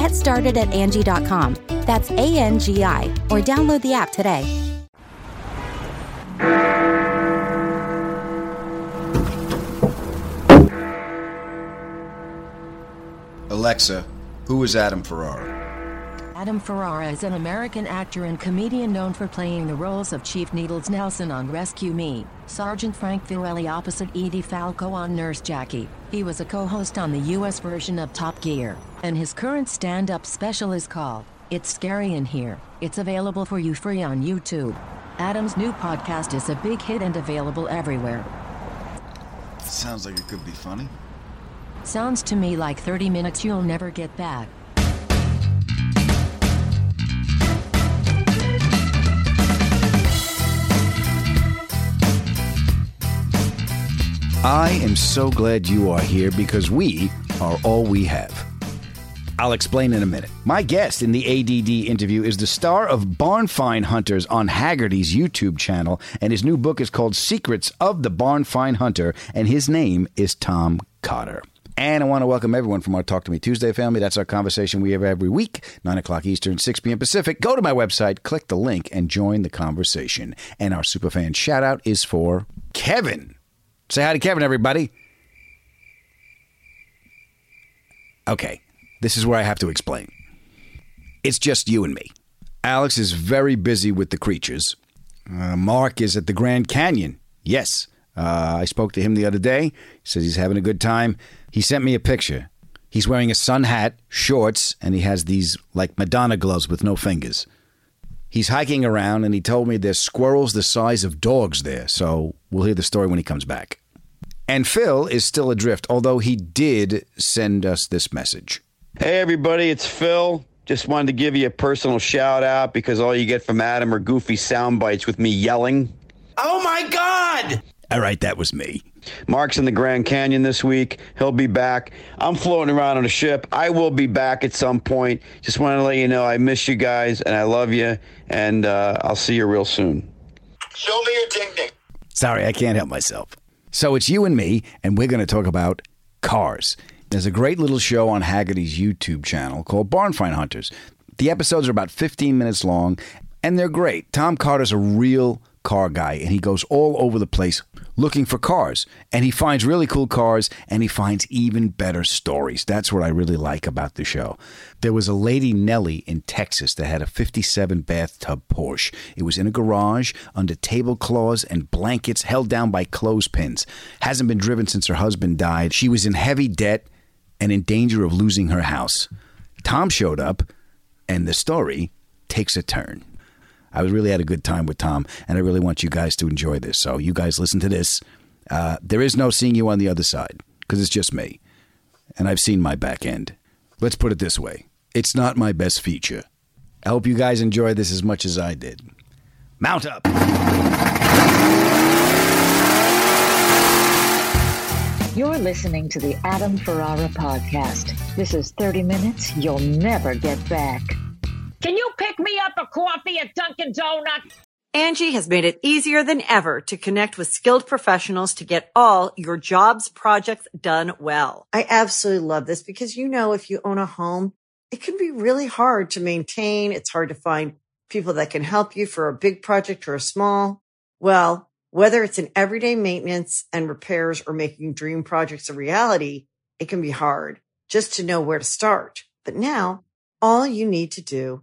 Get started at Angie.com. That's A N G I, or download the app today. Alexa, who is Adam Ferrara? Adam Ferrara is an American actor and comedian known for playing the roles of Chief Needles Nelson on Rescue Me, Sergeant Frank Verrelli opposite Edie Falco on Nurse Jackie. He was a co-host on the U.S. version of Top Gear, and his current stand-up special is called It's Scary in Here. It's available for you free on YouTube. Adam's new podcast is a big hit and available everywhere. Sounds like it could be funny. Sounds to me like 30 minutes you'll never get back. I am so glad you are here because we are all we have. I'll explain in a minute. My guest in the ADD interview is the star of Barn Find Hunters on Hagerty's YouTube channel, and his new book is called Secrets of the Barn Find Hunter, and his name is Tom Cotter. And I want to welcome everyone from our Talk to Me Tuesday family. That's our conversation we have every week, 9 o'clock Eastern, 6 p.m. Pacific. Go to my website, click the link, and join the conversation. And our superfan shout out is for Kevin. Say hi to Kevin, everybody. Okay, this is where I have to explain. It's just you and me. Alex is very busy with the creatures. Uh, Mark is at the Grand Canyon. Yes, uh, I spoke to him the other day. He says he's having a good time. He sent me a picture. He's wearing a sun hat, shorts, and he has these like Madonna gloves with no fingers. He's hiking around, and he told me there's squirrels the size of dogs there. So we'll hear the story when he comes back. And Phil is still adrift, although he did send us this message. Hey, everybody, it's Phil. Just wanted to give you a personal shout out because all you get from Adam are goofy sound bites with me yelling. Oh my God! All right, that was me. Mark's in the Grand Canyon this week. He'll be back. I'm floating around on a ship. I will be back at some point. Just want to let you know I miss you guys and I love you, and uh, I'll see you real soon. Show me your ding ding. Sorry, I can't help myself. So it's you and me, and we're going to talk about cars. There's a great little show on Hagerty's YouTube channel called Barn Find Hunters. The episodes are about 15 minutes long, and they're great. Tom Cotter's a real car guy, and he goes all over the place looking for cars. And he finds really cool cars, and he finds even better stories. That's what I really like about the show. There was a lady, Nellie, in Texas that had a 57 bathtub Porsche. It was in a garage under tablecloths and blankets held down by clothespins. Hasn't been driven since her husband died. She was in heavy debt and in danger of losing her house. Tom showed up, and the story takes a turn. I was really had a good time with Tom, and I really want you guys to enjoy this. So, you guys listen to this. Uh, there is no seeing you on the other side because it's just me, and I've seen my back end. Let's put it this way it's not my best feature. I hope you guys enjoy this as much as I did. Mount up. You're listening to the Adam Ferrara podcast. This is 30 minutes you'll never get back. Can you pick me up a coffee at Dunkin' Donuts? Angie has made it easier than ever to connect with skilled professionals to get all your jobs projects done well. I absolutely love this because, you know, if you own a home, it can be really hard to maintain. It's hard to find people that can help you for a big project or a small. Well, whether it's in everyday maintenance and repairs or making dream projects a reality, it can be hard just to know where to start. But now all you need to do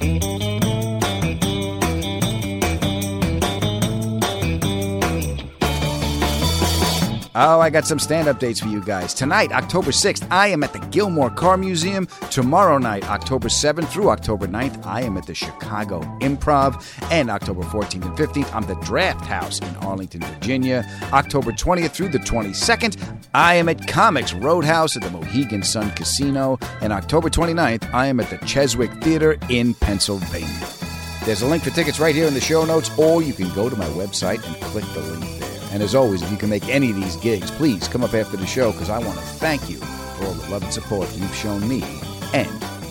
Thank you. Oh, I got some stand up dates for you guys. Tonight, October 6th, I am at the Gilmore Car Museum. Tomorrow night, October 7th through October 9th, I am at the Chicago Improv. And October 14th and 15th, I'm the Draft House in Arlington, Virginia. October 20th through the 22nd, I am at Comix Roadhouse at the Mohegan Sun Casino. And October 29th, I am at the Keswick Theater in Pennsylvania. There's a link for tickets right here in the show notes, or you can go to my website and click the link. And as always, if you can make any of these gigs, please come up after the show because I want to thank you for all the love and support you've shown me and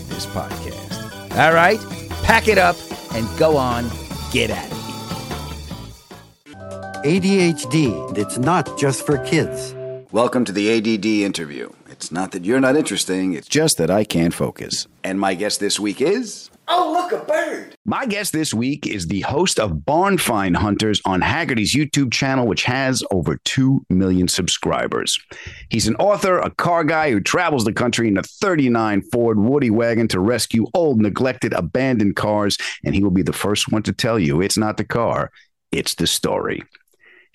this podcast. All right, pack it up and go on, get at it. ADHD, it's not just for kids. Welcome to the ADD interview. It's not that you're not interesting, it's just that I can't focus. And my guest this week is. Oh, look, a bird. My guest this week is the host of Barn Find Hunters on Hagerty's YouTube channel, which has over 2 million subscribers. He's an author, a car guy who travels the country in a 39 Ford Woody wagon to rescue old, neglected, abandoned cars. And he will be the first one to tell you it's not the car, it's the story.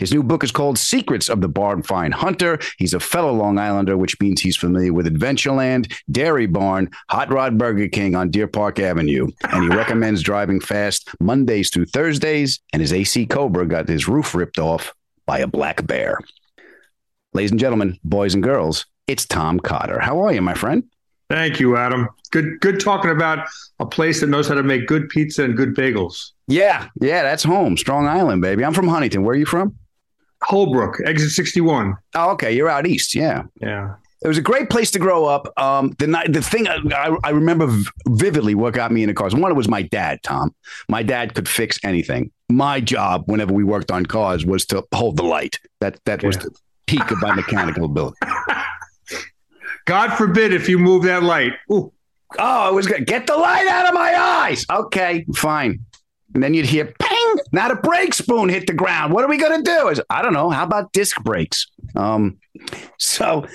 His new book is called Secrets of the Barn Find Hunter. He's a fellow Long Islander, which means he's familiar with Adventureland, Dairy Barn, Hot Rod Burger King on Deer Park Avenue. And he recommends driving fast Mondays through Thursdays. And his AC Cobra got his roof ripped off by a black bear. Ladies and gentlemen, boys and girls, it's Tom Cotter. How are you, my friend? Thank you, Adam. Good, good talking about a place that knows how to make good pizza and good bagels. Yeah, yeah, that's home, Strong Island, baby. I'm from Huntington. Where are you from? Holbrook, exit 61. Oh, okay. You're out east. Yeah. Yeah. It was a great place to grow up. Um, the night, the thing I, I remember vividly what got me into cars. One, it was my dad, Tom. My dad could fix anything. My job, whenever we worked on cars, was to hold the light. That that yeah. was the peak of my mechanical ability. God forbid if you move that light. Ooh. Oh, it was good. Get the light out of my eyes. Okay, fine. And then you'd hear ping, now the brake spoon hit the ground. What are we going to do? I, said, I don't know. How about disc brakes? Um, so,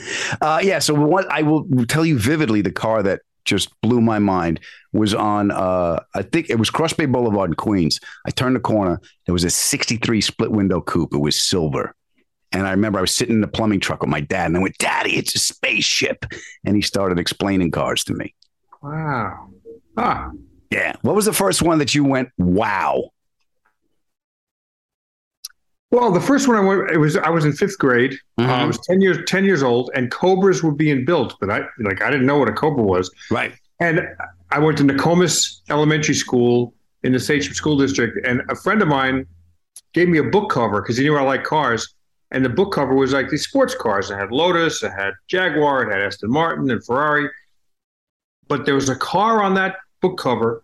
uh, yeah, so what I will tell you vividly the car that just blew my mind was on, uh, I think it was Cross Bay Boulevard in Queens. I turned the corner. There was a 63 split window coupe. It was silver. And I remember I was sitting in the plumbing truck with my dad, and I went, Daddy, it's a spaceship. And he started explaining cars to me. Wow. Huh. Yeah. What was the first one that you went, wow? Well, the first one I went, it was I was in fifth grade. Mm-hmm. Uh, I was ten years ten years old, and Cobras were being built, but I like I didn't know what a Cobra was. Right. And I went to Nokomis Elementary School in the Sachem School District, and a friend of mine gave me a book cover because he knew I liked cars. And the book cover was like these sports cars. It had Lotus, it had Jaguar, it had Aston Martin and Ferrari. But there was a car on that book cover,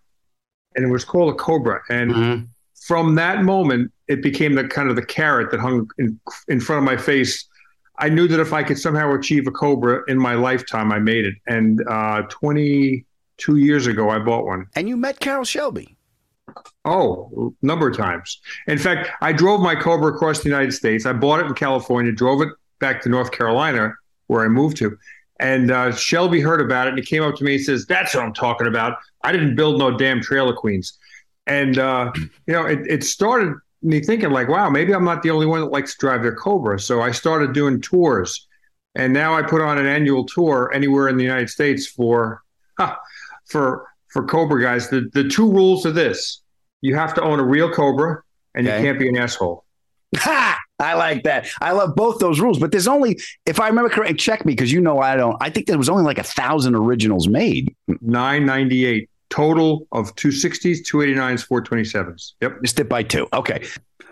and it was called a Cobra. And Mm-hmm. from that moment, it became the kind of the carrot that hung in, in front of my face. I knew that if I could somehow achieve a Cobra in my lifetime, I made it. And uh, 22 years ago, I bought one. And you met Carroll Shelby. Oh, a number of times. In fact, I drove my Cobra across the United States. I bought it in California, drove it back to North Carolina, where I moved to. And uh, Shelby heard about it and he came up to me and says, That's what I'm talking about. I didn't build no damn trailer queens. And, uh, you know, it, it started me thinking, like, wow, maybe I'm not the only one that likes to drive their Cobra. So I started doing tours. And now I put on an annual tour anywhere in the United States for, ha, for, for Cobra guys. The, the two rules are this you have to own a real Cobra and Okay. you can't be an asshole. Ha! I like that. I love both those rules, but there's only, if I remember correctly, check me because you know I don't. I think there was only like a thousand originals made. 998 total of 260s, 289s, 427s. Yep. Just did by two. Okay.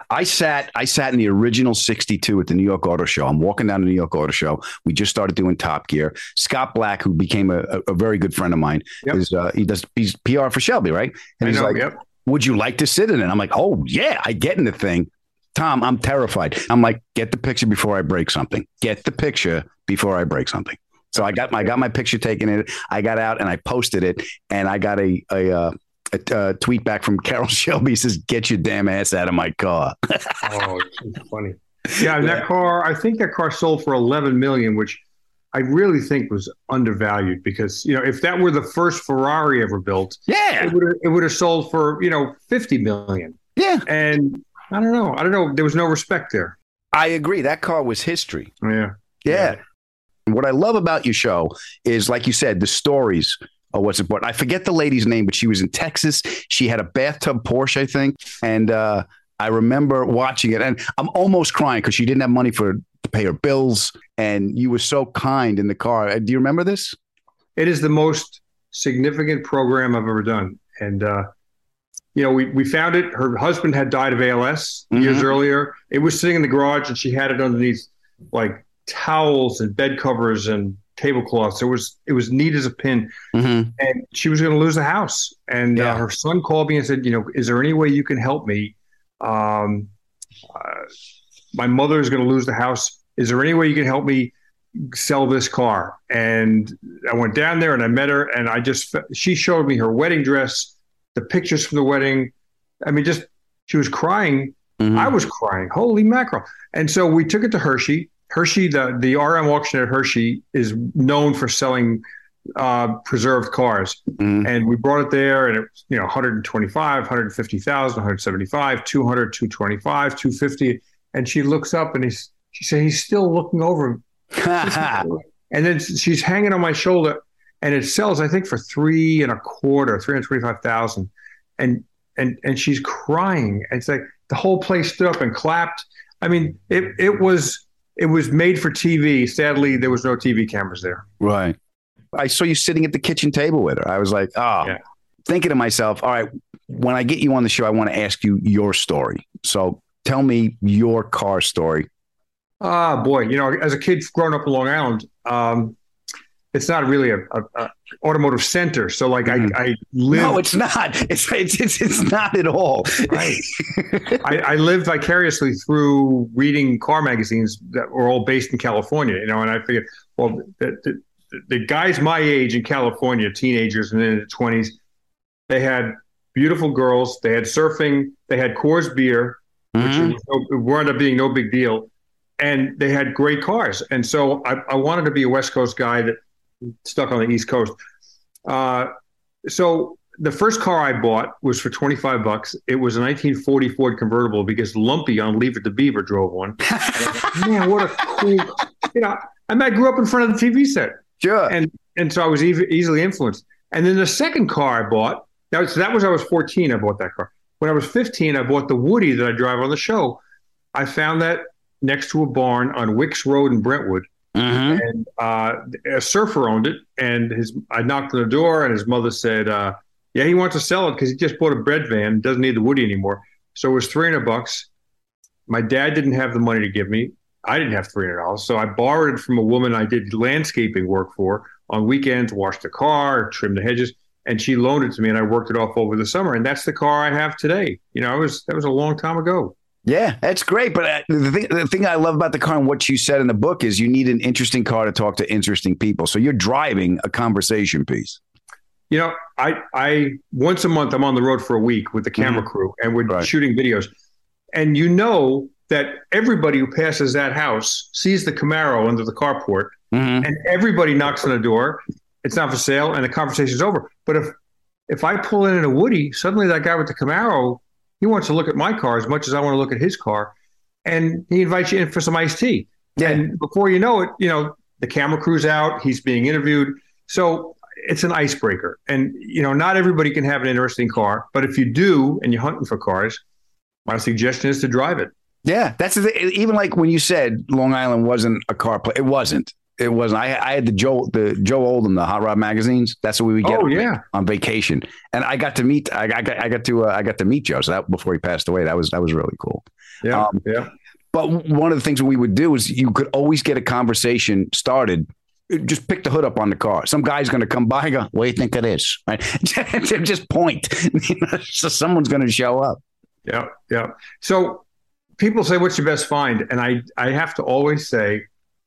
I sat I sat in the original 62 at the New York Auto Show. I'm walking down the New York Auto Show. We just started doing Top Gear. Scott Black, who became a, a, a very good friend of mine, Yep. is uh, he does he's PR for Shelby, right? And I he's know, like, yep. "Would you like to sit in it?" I'm like, "Oh yeah, I get in the thing." Tom, I'm terrified. I'm like, "Get the picture before I break something. Get the picture before I break something." So I got my I got my picture taken in it. I got out and I posted it, and I got a a, uh, a, uh tweet back from Carroll Shelby says, "Get your damn ass out of my car." Oh, it's funny. Yeah, and that car, I think that car sold for 11 million, which I really think was undervalued because, you know, if that were the first Ferrari ever built, yeah, it would have, it would have sold for, you know, 50 million. Yeah. And I don't know. I don't know. There was no respect there. I agree. That car was history. Yeah. Yeah. And What I love about your show is, like you said, the stories are what's important. I forget the lady's name, but she was in Texas. She had a bathtub Porsche, I think, and uh, I remember watching it, and I'm almost crying because she didn't have money for to pay her bills, and you were so kind in the car. Uh, Do you remember this? It is the most significant program I've ever done. And, uh, you know, we, we found it. Her husband had died of ALS years Mhm. earlier. It was sitting in the garage and she had it underneath like towels and bed covers and tablecloths. It was, it was neat as a pin. Mm-hmm. And she was going to lose the house. And uh, her son called me and said, you know, is there any way you can help me? Um, uh, my mother is going to lose the house. Is there any way you can help me sell this car? And I went down there and I met her, and I just she showed me her wedding dress, the pictures from the wedding. I mean, just she was crying. I was crying. Holy mackerel! And so we took it to Hershey. Hershey, the the RM auction at Hershey is known for selling uh, preserved cars. And we brought it there and it was, you know, 125, 150,000, 175, 200, 225, 250. And she looks up and he's, she said, he's still looking over and then she's hanging on my shoulder and it sells, I think for three and a quarter, 325,000. And, and, and she's crying. It's like the whole place stood up and clapped. I mean, it, it was, it was made for TV. Sadly, there was no TV cameras there. Right. I saw you sitting at the kitchen table with her. I was like, oh, thinking to myself, all right, when I get you on the show, I want to ask you your story. So tell me your car story. Ah, boy, you know, as a kid growing up in Long Island, um, it's not really a, a, a automotive center. So, like, I, I live. No, it's not. It's it's it's, it's not at all. Right. I, I lived vicariously through reading car magazines that were all based in California. You know, and I figured, well, the, the, the guys my age in California, teenagers and in their twenties, they had beautiful girls. They had surfing. They had Coors beer, which Mhm. was no- it wound up being no big deal. And they had great cars. And so I, I wanted to be a West Coast guy that stuck on the East Coast. Uh, so the first car I bought was for 25 bucks. It was a 1940 Ford convertible because Lumpy on Leave It to Beaver drove one. I Man, what a cool, you know, I mean, I grew up in front of the TV set. Sure. And, and so I was ev- easily influenced. And then the second car I bought, that was, that was, I was 14, I bought that car. When I was 15, I bought the Woody that I drive on the show. I found that next to a barn on Wicks Road in Brentwood Mm-hmm. and uh, a surfer owned it. And his, I knocked on the door, and his mother said, uh, "Yeah, he wants to sell it because he just bought a bread van, doesn't need the Woody anymore." So it was three hundred bucks. My dad didn't have the money to give me. I didn't have three hundred dollars, so I borrowed it from a woman I did landscaping work for on weekends, washed the car, trimmed the hedges, and she loaned it to me, and I worked it off over the summer. And that's the car I have today. You know, it was that was a long time ago. Yeah, that's great. But uh, the thing, the thing I love about the car and what you said in the book is you need an interesting car to talk to interesting people. So you're driving a conversation piece. You know, I I once a month I'm on the road for a week with the camera crew and we're shooting videos. And you know that everybody who passes that house sees the Camaro under the carport and everybody knocks on the door. It's not for sale and the conversation's over. But if if I pull in in a Woody, suddenly that guy with the Camaro, he wants to look at my car as much as I want to look at his car. And he invites you in for some iced tea. And before you know it, you know, the camera crew's out, he's being interviewed. So it's an icebreaker. And, you know, not everybody can have an interesting car, but if you do and you're hunting for cars, my suggestion is to drive it. Yeah, that's the, even like when you said Long Island wasn't a car place. It wasn't. It wasn't. I, I had the Joe the Joe Oldham the Hot Rod magazines. That's what we would get. Oh, on- yeah. on vacation, and I got to meet. I, I got I got to uh, I got to meet Joe. So that before he passed away, that was that was really cool. Yeah, Um, yeah. But one of the things we would do is you could always get a conversation started. Just pick the hood up on the car. Some guy's going to come by and go, What do you think it is? Right? Just point. So someone's going to show up. Yeah, yeah. So people say, "What's your best find?" And I, I have to always say,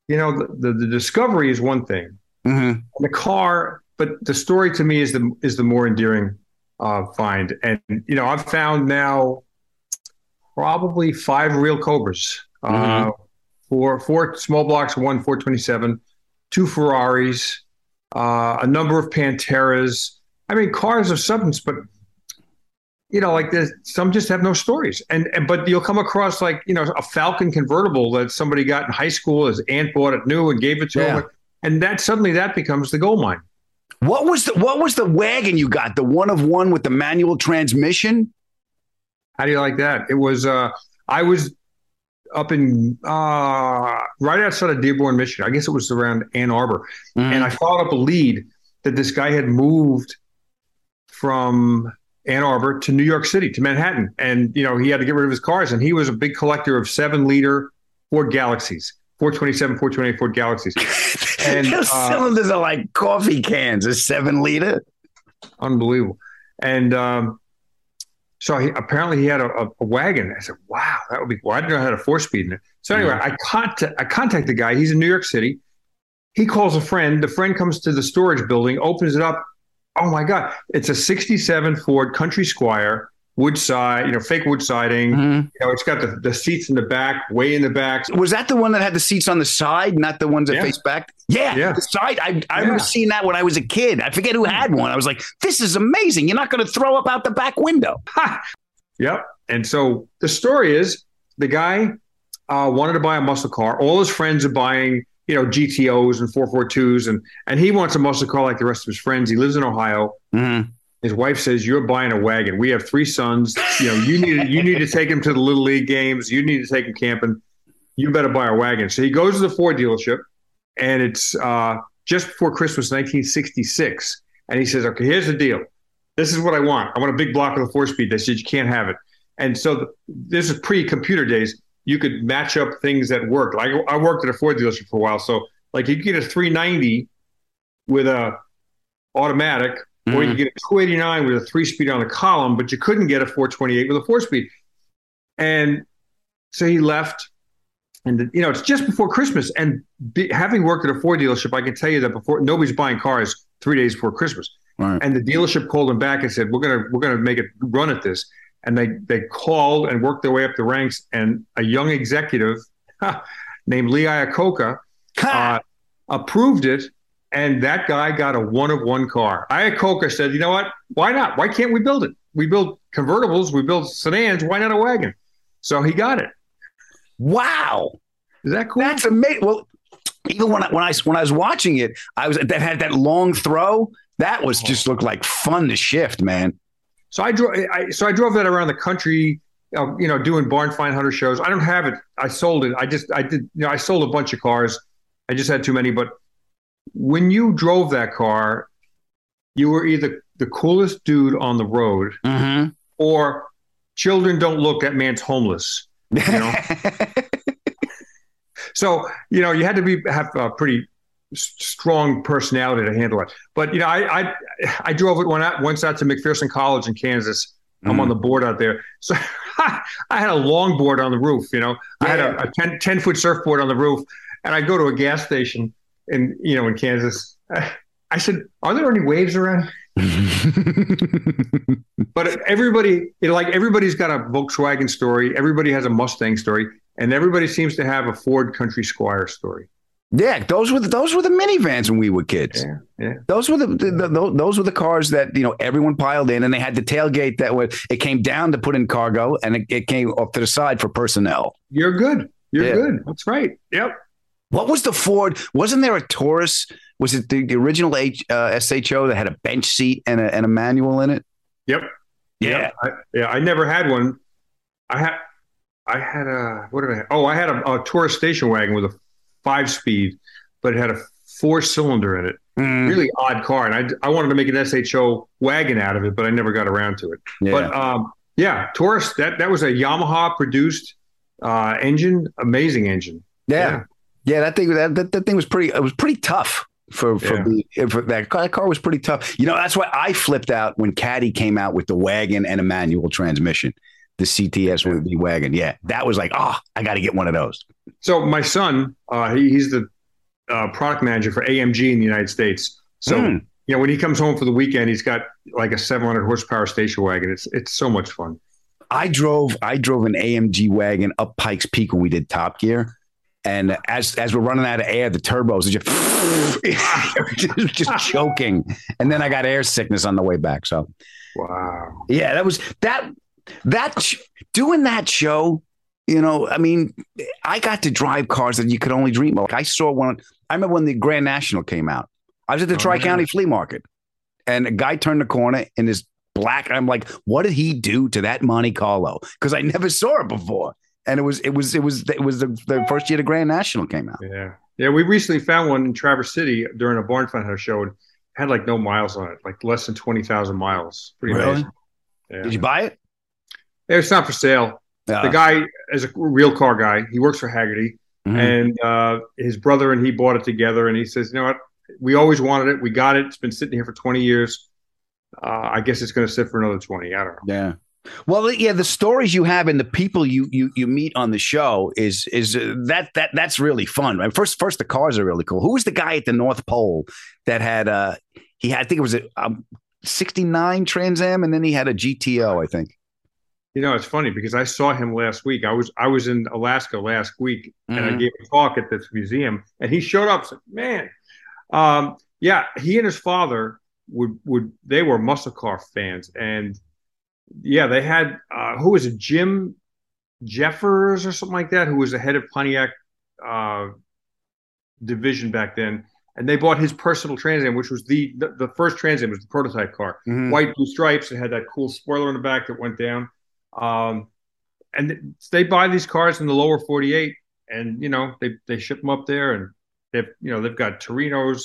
you know, the the, the discovery is one thing, Mm-hmm. the car, but the story to me is the is the more endearing uh, find. And you know, I've found now probably five real Cobras, uh, Mhm. four four small blocks, one 427, two Ferraris, uh, a number of Panteras. I mean, cars of substance, but you know, like there's some just have no stories. And, and but you'll come across like, you know, a Falcon convertible that somebody got in high school, his aunt bought it new and gave it to Yeah. him. And that suddenly that becomes the gold mine. What was the what was the wagon you got? The one of one with the manual transmission? How do you like that? It was uh I was up in uh right outside of Dearborn, Michigan. I guess it was around Ann Arbor. And I followed up a lead that this guy had moved from Ann Arbor to New York City to Manhattan. And you know, he had to get rid of his cars and he was a big collector of 7-liter Ford Galaxies. 427, 428 Ford Galaxies. And Those uh, cylinders are like coffee cans, a seven liter. unbelievable. And um, so he, apparently he had a, a, a wagon. I said, "Wow, that would be." Well, I didn't know how to four speed in it. So anyway, I contact I contact the guy. He's in New York City. He calls a friend. The friend comes to the storage building, opens it up. Oh my God! It's a '67 Ford Country Squire, wood side, you know, fake wood siding. You know, it's got the, the seats in the back, way in the back. Was that the one that had the seats on the side, not the ones that Yeah. face back? Yeah, Yeah. the side. I, I Yeah. remember seeing that when I was a kid. I forget who had one. I was like, "This is amazing! You're not going to throw up out the back window." Yep. And so the story is the guy uh, wanted to buy a muscle car. All his friends are buying, you know, GTOs and 442s, and and he wants a muscle car like the rest of his friends. He lives in Ohio. Mm-hmm. His wife says, "You're buying a wagon. We have three sons. You know, you need you need to take him to the little league games. You need to take him camping. You better buy a wagon." So he goes to the Ford dealership, and it's uh, just before Christmas, 1966, and he says, "Okay, here's the deal. This is what I want. I want a big block with a four speed." They said you can't have it, and so the, this is pre-computer days. You could match up things that work. Like I worked at a Ford dealership for a while, so like you could get a 390 with a automatic, or you Mhm. could get a 289 with a three speed on the column, but you couldn't get a 428 with a four speed. And so he left, and you know it's just before Christmas. And be, having worked at a Ford dealership, I can tell you that before nobody's buying cars three days before Christmas. Right. And the dealership called him back and said, "We're gonna we're gonna make it run at this." And they they called and worked their way up the ranks. And a young executive named Lee Iacocca uh, approved it. And that guy got a one of one car. Iacocca said, "You know what? Why not? Why can't we build it? We build convertibles, we build sedans. Why not a wagon?" So he got it. Wow, is that cool? That's amazing. Well, even when I, when I when I was watching it, I was that had that long throw. That was just looked like fun to shift, man. So I drove. I, so I drove that around the country. Uh, you know, doing barn find hunter shows. I don't have it. I sold it. I just I did. You know, I sold a bunch of cars. I just had too many. But when you drove that car, you were either the coolest dude on the road, mm-hmm. or children don't look. That man's homeless. You know? so you know you had to be have a pretty strong personality to handle it. But you know, I I, I drove it one out, once out to McPherson College in Kansas. I'm Mm. on the board out there, so I had a long board on the roof. You know, I had a, a 10, 10 foot surfboard on the roof, and I go to a gas station in you know in Kansas. I said, "Are there any waves around?" but everybody, you know, like everybody's got a Volkswagen story. Everybody has a Mustang story, and everybody seems to have a Ford Country Squire story. Yeah, those were the, those were the minivans when we were kids. Yeah, yeah. Those were the, the, the those were the cars that you know everyone piled in, and they had the tailgate that was it came down to put in cargo, and it, it came off to the side for personnel. You're good. You're Yeah. good. That's right. Yep. What was the Ford? Wasn't there a Taurus? Was it the, the original H, uh, SHO that had a bench seat and a, and a manual in it? Yep. Yeah. Yep. I, yeah. I never had one. I had. I had a what did I have? Oh, I had a, a Taurus station wagon with a five speed, but it had a four cylinder in it. Mm. Really odd car, and I I wanted to make an SHO wagon out of it, but I never got around to it. Yeah. But um, yeah, Taurus that that was a Yamaha produced uh, engine, amazing engine. Yeah. yeah, That thing that, that that thing was pretty. It was pretty tough for for, Yeah. the, for that car. That car was pretty tough. You know, that's why I flipped out when Caddy came out with the wagon and a manual transmission, the CTS with the wagon. Yeah, that was like, oh, I got to get one of those. So my son, uh, he, he's the uh, product manager for AMG in the United States. So Hmm. you know, when he comes home for the weekend, he's got like a 700 horsepower station wagon. It's it's so much fun. I drove I drove an AMG wagon up Pikes Peak when we did Top Gear. And as as we're running out of air, the turbos are just, just choking. And then I got air sickness on the way back. So Wow. yeah, that was that that doing that show. You know, I mean, I got to drive cars that you could only dream of. Like I saw one. I remember when the Grand National came out. I was at the Oh, Tri County Flea Market, and a guy turned the corner in his black. I'm like, what did he do to that Monte Carlo? Because I never saw it before. And it was it was it was it was the, the first year the Grand National came out. Yeah. Yeah. We recently found one in Traverse City during a barn find show. and had like no miles on it, like less than 20,000 miles. Pretty Really? amazing. Yeah. Did you buy it? It's not for sale. Uh, the guy is a real car guy. He works for Hagerty, Mhm. and uh, his brother and he bought it together. And he says, "You know what? We always wanted it. We got it. It's been sitting here for 20 years. Uh, I guess it's going to sit for another 20. I don't know." Yeah. Well, yeah, the stories you have and the people you you you meet on the show is is uh, that that that's really fun. Right? First, first the cars are really cool. Who was the guy at the North Pole that had uh he had I think it was a um, 69 Trans Am and then he had a GTO, I think. You know, it's funny because I saw him last week. I was I was in Alaska last week, and I Mhm. gave a talk at this museum, and he showed up. Said, "Man, um, yeah, he and his father would would they were muscle car fans, and yeah, they had uh, who was it, Jim Jeffers or something like that, who was the head of Pontiac uh, division back then." And they bought his personal Trans Am, which was the, the the first Trans Am, was the prototype car Mhm. white blue stripes. It had that cool spoiler in the back that went down. Um, and they buy these cars in the lower 48, and you know they they ship them up there, and they've you know they've got Torinos,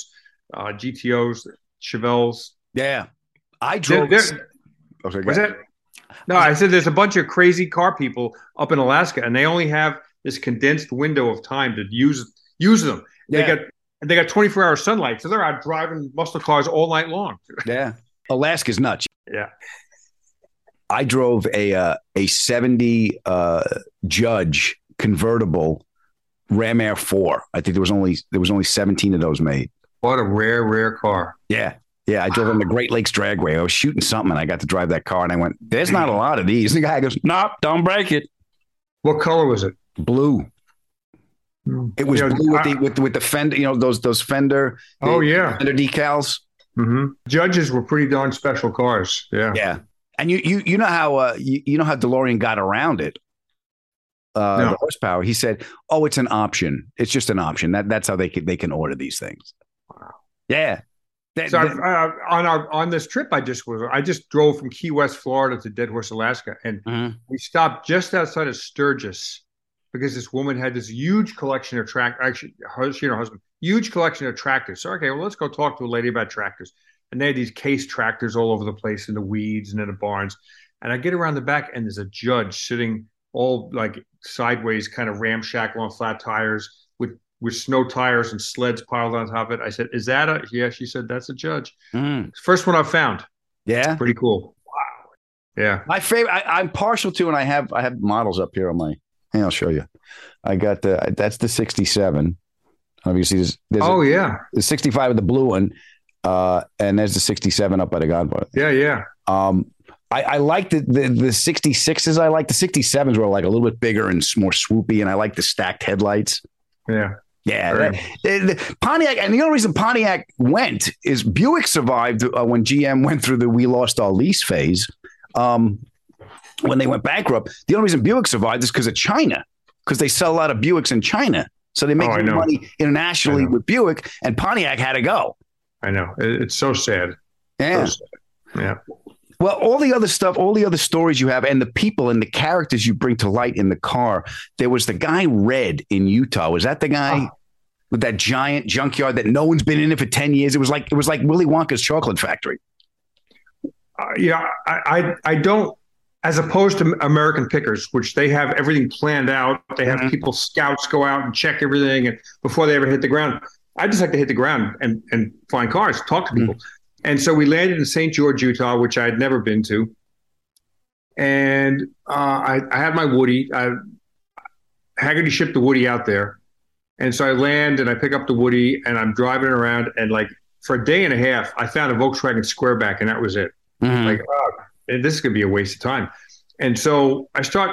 uh, GTOs, Chevelles. Yeah. I They're- drove they're- Oh, sorry, was that? No, I said there's a bunch of crazy car people up in Alaska, and they only have this condensed window of time to use use them. Yeah. They got and they got 24 hour sunlight, so they're out driving muscle cars all night long. Yeah. Alaska's nuts. Yeah. I drove a uh, a 70 uh, Judge convertible Ram Air 4. I think there was only there was only 17 of those made. What a rare, rare car. Yeah. Yeah, I drove on the Great Lakes Dragway. I was shooting something, and I got to drive that car, and I went, "There's not a lot of these." The guy goes, "Nope, don't break it." What color was it? Blue. It was You know, blue with the with, with the fender, you know, those those fender. Oh, yeah. fender decals. hmm Judges were pretty darn special cars. Yeah. Yeah, and you you you know how uh, you, you know how DeLorean got around it. Uh, No. The horsepower. He said, "Oh, it's an option. It's just an option. That that's how they can they can order these things." Wow. Yeah. That- So that- uh, on our on this trip, I just was I just drove from Key West, Florida, to Dead Horse, Alaska, and Mhm. we stopped just outside of Sturgis because this woman had this huge collection of track. Actually, her, she and her husband huge collection of tractors. So okay, well let's go talk to a lady about tractors. And they had these case tractors all over the place in the weeds and in the barns. And I get around the back, and there's a judge sitting all like sideways, kind of ramshackle on flat tires with with snow tires and sleds piled on top of it. I said, "Is that a?" Yeah, she said, "That's a judge." Mm. First one I've found. yeah. Pretty cool. Wow. Yeah. My favorite. I, I'm partial to, and I have I have models up here on my. Hey, I'll show you. I got the that's the '67. Obviously, there's, there's Oh a, yeah. the '65 with the blue one, uh, and there's the '67 up by the Godfather. Yeah. Yeah. Um, I, I like the, the the 66s. I like the 67s were like a little bit bigger and more swoopy, and I like the stacked headlights. Yeah. Yeah, Right. that- the- the Pontiac, and the only reason Pontiac went is Buick survived uh, when GM went through the we lost our lease phase. Um, when they went bankrupt, the only reason Buick survived is because of China, because they sell a lot of Buicks in China, so they make Oh, I more know. money internationally with Buick, and Pontiac had to go. I know. It's so sad. Yeah. So sad. Yeah. Well, all the other stuff, all the other stories you have, and the people and the characters you bring to light in the car. There was the guy Red in Utah. Was that the guy with that giant junkyard that no one's been in it for ten years? It was like it was like Willy Wonka's chocolate factory. Uh, yeah. I, I I don't. As opposed to American Pickers, which they have everything planned out, they have Mhm. people scouts go out and check everything, and before they ever hit the ground, I just like to hit the ground and and find cars, talk to people. And so we landed in St. George, Utah, which I had never been to. And uh, I, I had my Woody. I, Hagerty shipped the Woody out there. And so I land and I pick up the Woody and I'm driving around. And like for a day and a half, I found a Volkswagen Squareback and that was it. Like, oh, this could be a waste of time. And so I start,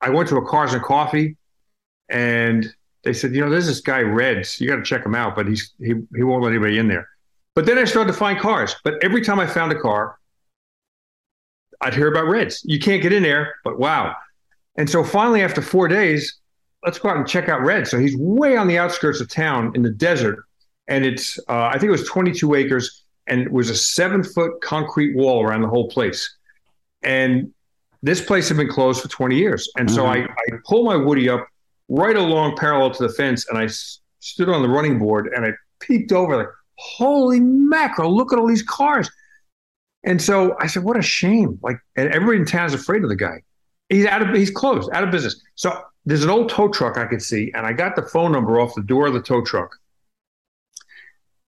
I went to a Cars and Coffee and they said, you know, there's this guy Reds. You got to check him out, but he's he, he won't let anybody in there. But then I started to find cars. But every time I found a car, I'd hear about Reds. You can't get in there, but wow. And so finally, after four days, let's go out and check out Red. So he's way on the outskirts of town in the desert. And it's, uh, I think it was 22 acres and it was a seven foot concrete wall around the whole place. And this place had been closed for 20 years. And so I, I pull my Woody up right along parallel to the fence and I s- stood on the running board and I peeked over like, holy mackerel, look at all these cars. And so I said, what a shame. Like, and everybody in town is afraid of the guy. He's out of, he's closed, out of business. So there's an old tow truck I could see, and I got the phone number off the door of the tow truck.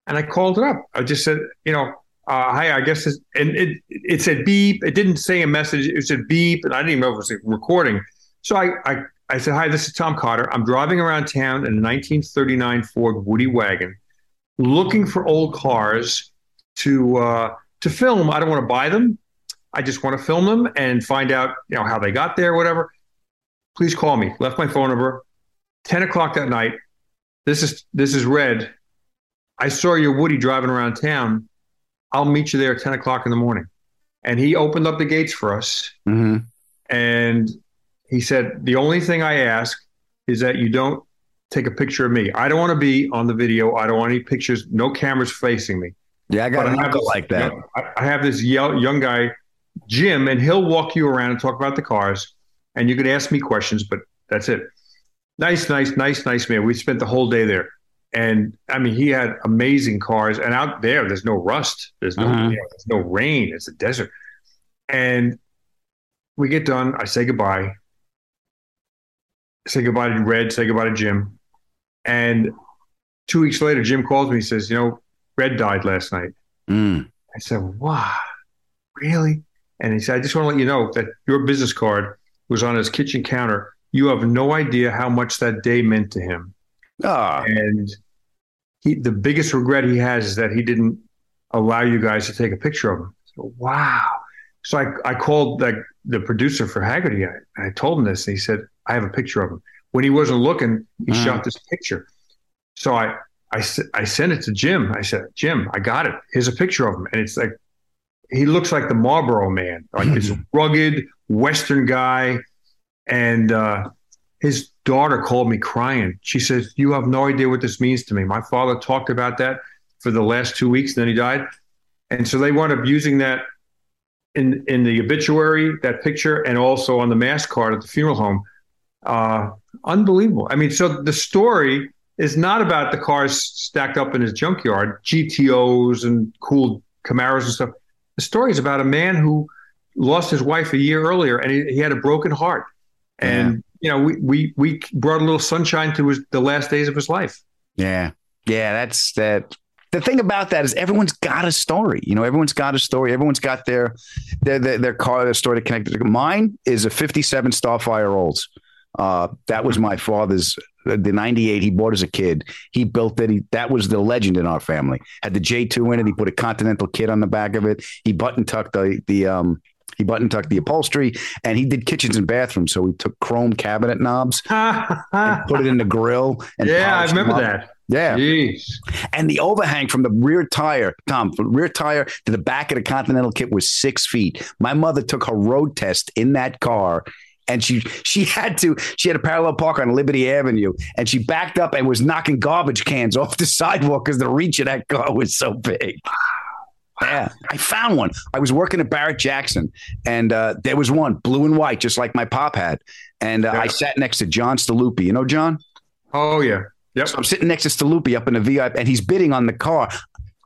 And I called it up. I just said, you know, uh, hi, I guess, this, and it, it said beep. It didn't say a message. It said beep, and I didn't even know if it was recording. So I, I, I said, hi, this is Tom Cotter. I'm driving around town in a 1939 Ford Woody wagon, looking for old cars to uh, to film. I don't want to buy them. I just want to film them and find out, you know, how they got there, whatever. Please call me. Left my phone number. Ten o'clock that night. This is this is Red. I saw your Woody driving around town. I'll meet you there at ten o'clock in the morning. And he opened up the gates for us. Mm-hmm. And he said, The only thing I ask is that you don't take a picture of me. I don't want to be on the video. I don't want any pictures, no cameras facing me. Yeah, I got an have uncle this- like that. you know, I, have this young, young guy, Jim, and he'll walk you around and talk about the cars. And you can ask me questions, but that's it. Nice, nice, nice, nice man. We spent the whole day there. And I mean, he had amazing cars. And out there, there's no rust. There's no, Uh-huh. you know, there's no rain. It's a desert. And we get done. I say goodbye. Say goodbye to Red. Say goodbye to Jim. And two weeks later, Jim calls me. He says, "You know, Red died last night." Mm. I said, "Wow, really?" And he said, "I just want to let you know that your business card was on his kitchen counter. You have no idea how much that day meant to him." Ah, And he, the biggest regret he has is that he didn't allow you guys to take a picture of him. So, wow. So I, I called like the producer for Hagerty. I, I told him this, and he said, "I have a picture of him." When he wasn't looking, he Mm. shot this picture. So I, I, I sent it to Jim. I said, "Jim, I got it. Here's a picture of him." And it's like he looks like the Marlboro man, like this rugged Western guy. And uh, his daughter called me crying. She says, "You have no idea what this means to me. My father talked about that for the last two weeks, and then he died." And so they wound up using that in in the obituary, that picture, and also on the mass card at the funeral home. Uh, unbelievable. I mean, so the story is not about the cars stacked up in his junkyard, GTOs and cool Camaros and stuff. The story is about a man who lost his wife a year earlier, and he, he had a broken heart. And you know, we we we brought a little sunshine to his the last days of his life. Yeah. Yeah, that's that. The thing about that is everyone's got a story. You know, everyone's got a story. Everyone's got their their their, their car, their story to connect. to. Mine is a 57 Starfire Olds. Uh, that was my father's the 98 he bought as a kid. He built it. He, that was the legend in our family. Had the J2 in it. He put a Continental kit on the back of it. He button tucked the the um he button tucked the upholstery and he did kitchens and bathrooms. So we took chrome cabinet knobs and put it in the grill. And Yeah, I remember that. Yeah. Jeez. And the overhang from the rear tire, Tom, from the rear tire to the back of the Continental kit was six feet. My mother took her road test in that car. And she she had to she had a parallel park on Liberty Avenue, and she backed up and was knocking garbage cans off the sidewalk because the reach of that car was so big. Yeah, I found one. I was working at Barrett Jackson, and uh, there was one blue and white, just like my pop had. And uh, I sat next to John Staluppi. You know John? Oh yeah. Yep. So I'm sitting next to Staluppi up in the VIP, and he's bidding on the car.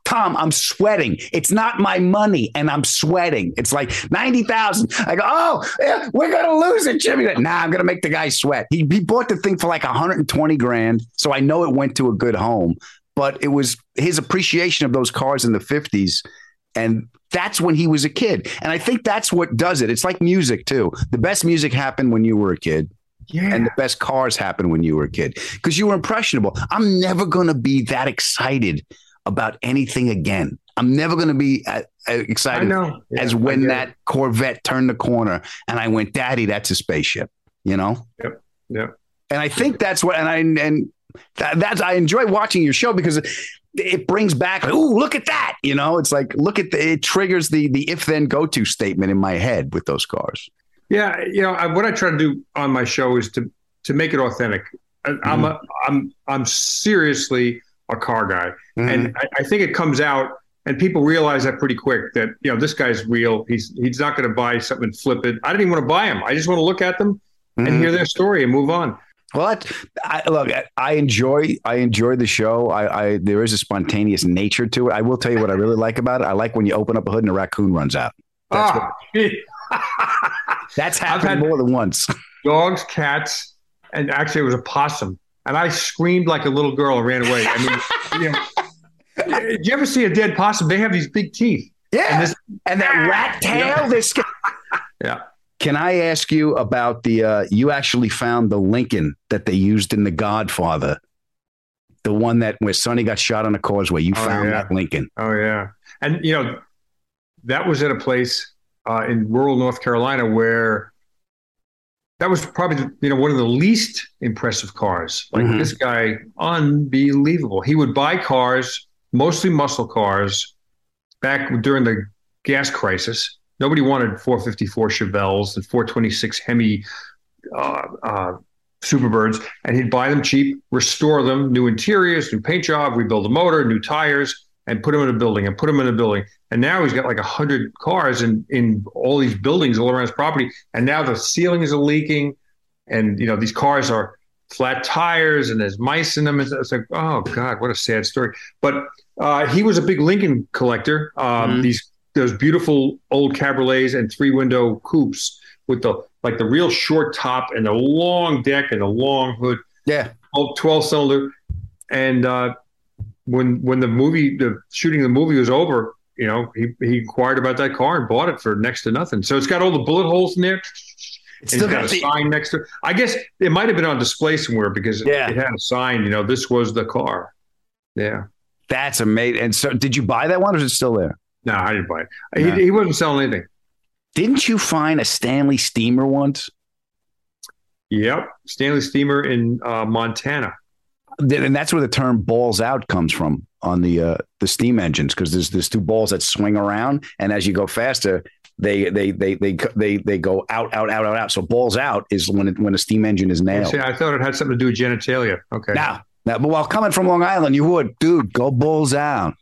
Tom, I'm sweating. It's not my money, and I'm sweating. It's like ninety thousand. I go, oh, yeah, we're gonna lose it, Jimmy. Like, Nah, I'm gonna make the guy sweat. He, he bought the thing for like 120 grand, so I know it went to a good home. But it was his appreciation of those cars in the 50s, and that's when he was a kid. And I think that's what does it. It's like music too. The best music happened when you were a kid. Yeah. And the best cars happened when you were a kid because you were impressionable. I'm never going to be that excited about anything again. I'm never going to be uh, uh, excited. Yeah, as when that Corvette turned the corner and I went, Daddy, that's a spaceship, you know? Yep. Yep. And I think that's what, and I, and that, that's, I enjoy watching your show because it brings back, ooh, look at that. You know, it's like, look at the, it triggers the, the if then go to statement in my head with those cars. Yeah, you know I, what I try to do on my show is to to make it authentic. I, I'm a, I'm I'm seriously a car guy, and I, I think it comes out, and people realize that pretty quick that you know this guy's real. He's he's not going to buy something and flip it. I didn't even want to buy them. I just want to look at them and Mhm. hear their story and move on. Well, that, I, look, I enjoy I enjoy the show. I, I there is a spontaneous nature to it. I will tell you what I really like about it. I like when you open up a hood and a raccoon runs out. That's Ah, That's happened more than once. dogs, cats, and actually it was a possum. And I screamed like a little girl and ran away. I mean, you know, did you ever see a dead possum? They have these big teeth. Yeah, And, this, and that rat tail. This. yeah. Can I ask you about the? Uh, you actually found the Lincoln that they used in The Godfather, the one that where Sonny got shot on a causeway. You Oh, found yeah. that Lincoln. Oh yeah, and you know that was at a place uh, in rural North Carolina where that was probably you know one of the least impressive cars. Like Mhm. this guy, unbelievable. He would buy cars, mostly muscle cars, back during the gas crisis. Nobody wanted 454 Chevelles and 426 Hemi uh, uh, Superbirds, and he'd buy them cheap, restore them, new interiors, new paint job, rebuild the motor, new tires, and put him in a building and put him in a building. And now he's got like a hundred cars in in all these buildings all around his property, and now the ceilings are leaking, and you know these cars are flat tires and there's mice in them. It's, it's like, oh god, what a sad story. But uh, he was a big Lincoln collector. Um, These those beautiful old cabriolets and three window coupes with the like the real short top and the long deck and the long hood. Yeah. 12 cylinder. And uh, when when the movie the shooting of the movie was over, you know, he, he inquired about that car and bought it for next to nothing. So it's got all the bullet holes in there. It's still got, got a the- sign next to it. I guess it might have been on display somewhere because Yeah. it had a sign, you know, this was the car. Yeah. That's amazing. And so, did you buy that one, or is it still there? No, I didn't buy it. No. He, he wasn't selling anything. Didn't you find a Stanley steamer once? Yep, Stanley Steamer in uh, Montana. And that's where the term "balls out" comes from on the uh, the steam engines, because there's there's two balls that swing around, and as you go faster, they they they they they they go out out out out out. So balls out is when it, when a steam engine is nailed. See, I thought it had something to do with genitalia. Okay. Now, now, but while coming from Long Island, you would, dude, go balls out.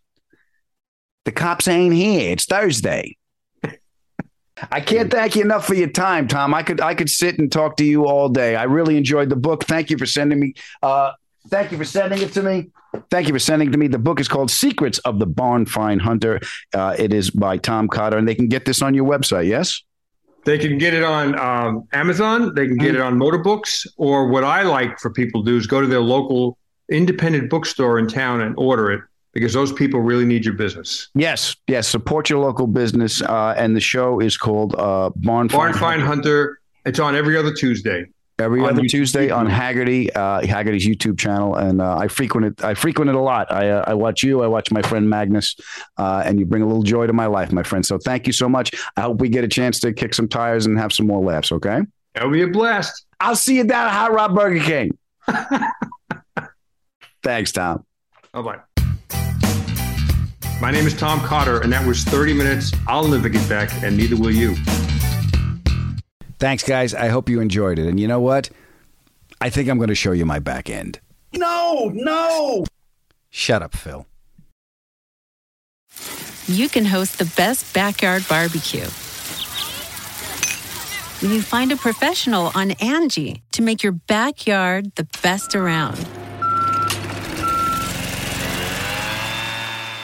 The cops ain't here. It's Thursday. I can't thank you enough for your time, Tom. I could I could sit and talk to you all day. I really enjoyed the book. Thank you for sending me. Uh, thank you for sending it to me. Thank you for sending it to me. The book is called Secrets of the Barn Find Hunter. Uh, it is by Tom Cotter, and they can get this on your website. Yes. They can get it on um, Amazon. They can get it on Motorbooks. Or what I like for people to do is go to their local independent bookstore in town and order it because those people really need your business. Yes, yes. Support your local business, uh, and the show is called uh, Barn Barn Find Hunter. It's on every other Tuesday. Every On other YouTube. Tuesday on Hagerty, uh, Hagerty's YouTube channel, and uh, I frequent it. I frequent it a lot. I, uh, I watch you. I watch my friend Magnus, uh, and you bring a little joy to my life, my friend. So thank you so much. I hope we get a chance to kick some tires and have some more laughs. Okay. That'll be a blast. I'll see you down at Hot Rod Burger King. Thanks, Tom. Bye bye. My name is Tom Cotter, and that was 30 minutes. I'll never get back, and neither will you. Thanks, guys. I hope you enjoyed it. And you know what? I think I'm going to show you my back end. No, no. Shut up, Phil. you can host the best backyard barbecue. When you find a professional on Angie to make your backyard the best around.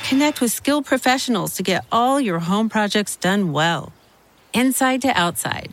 Connect with skilled professionals to get all your home projects done well. Inside to outside,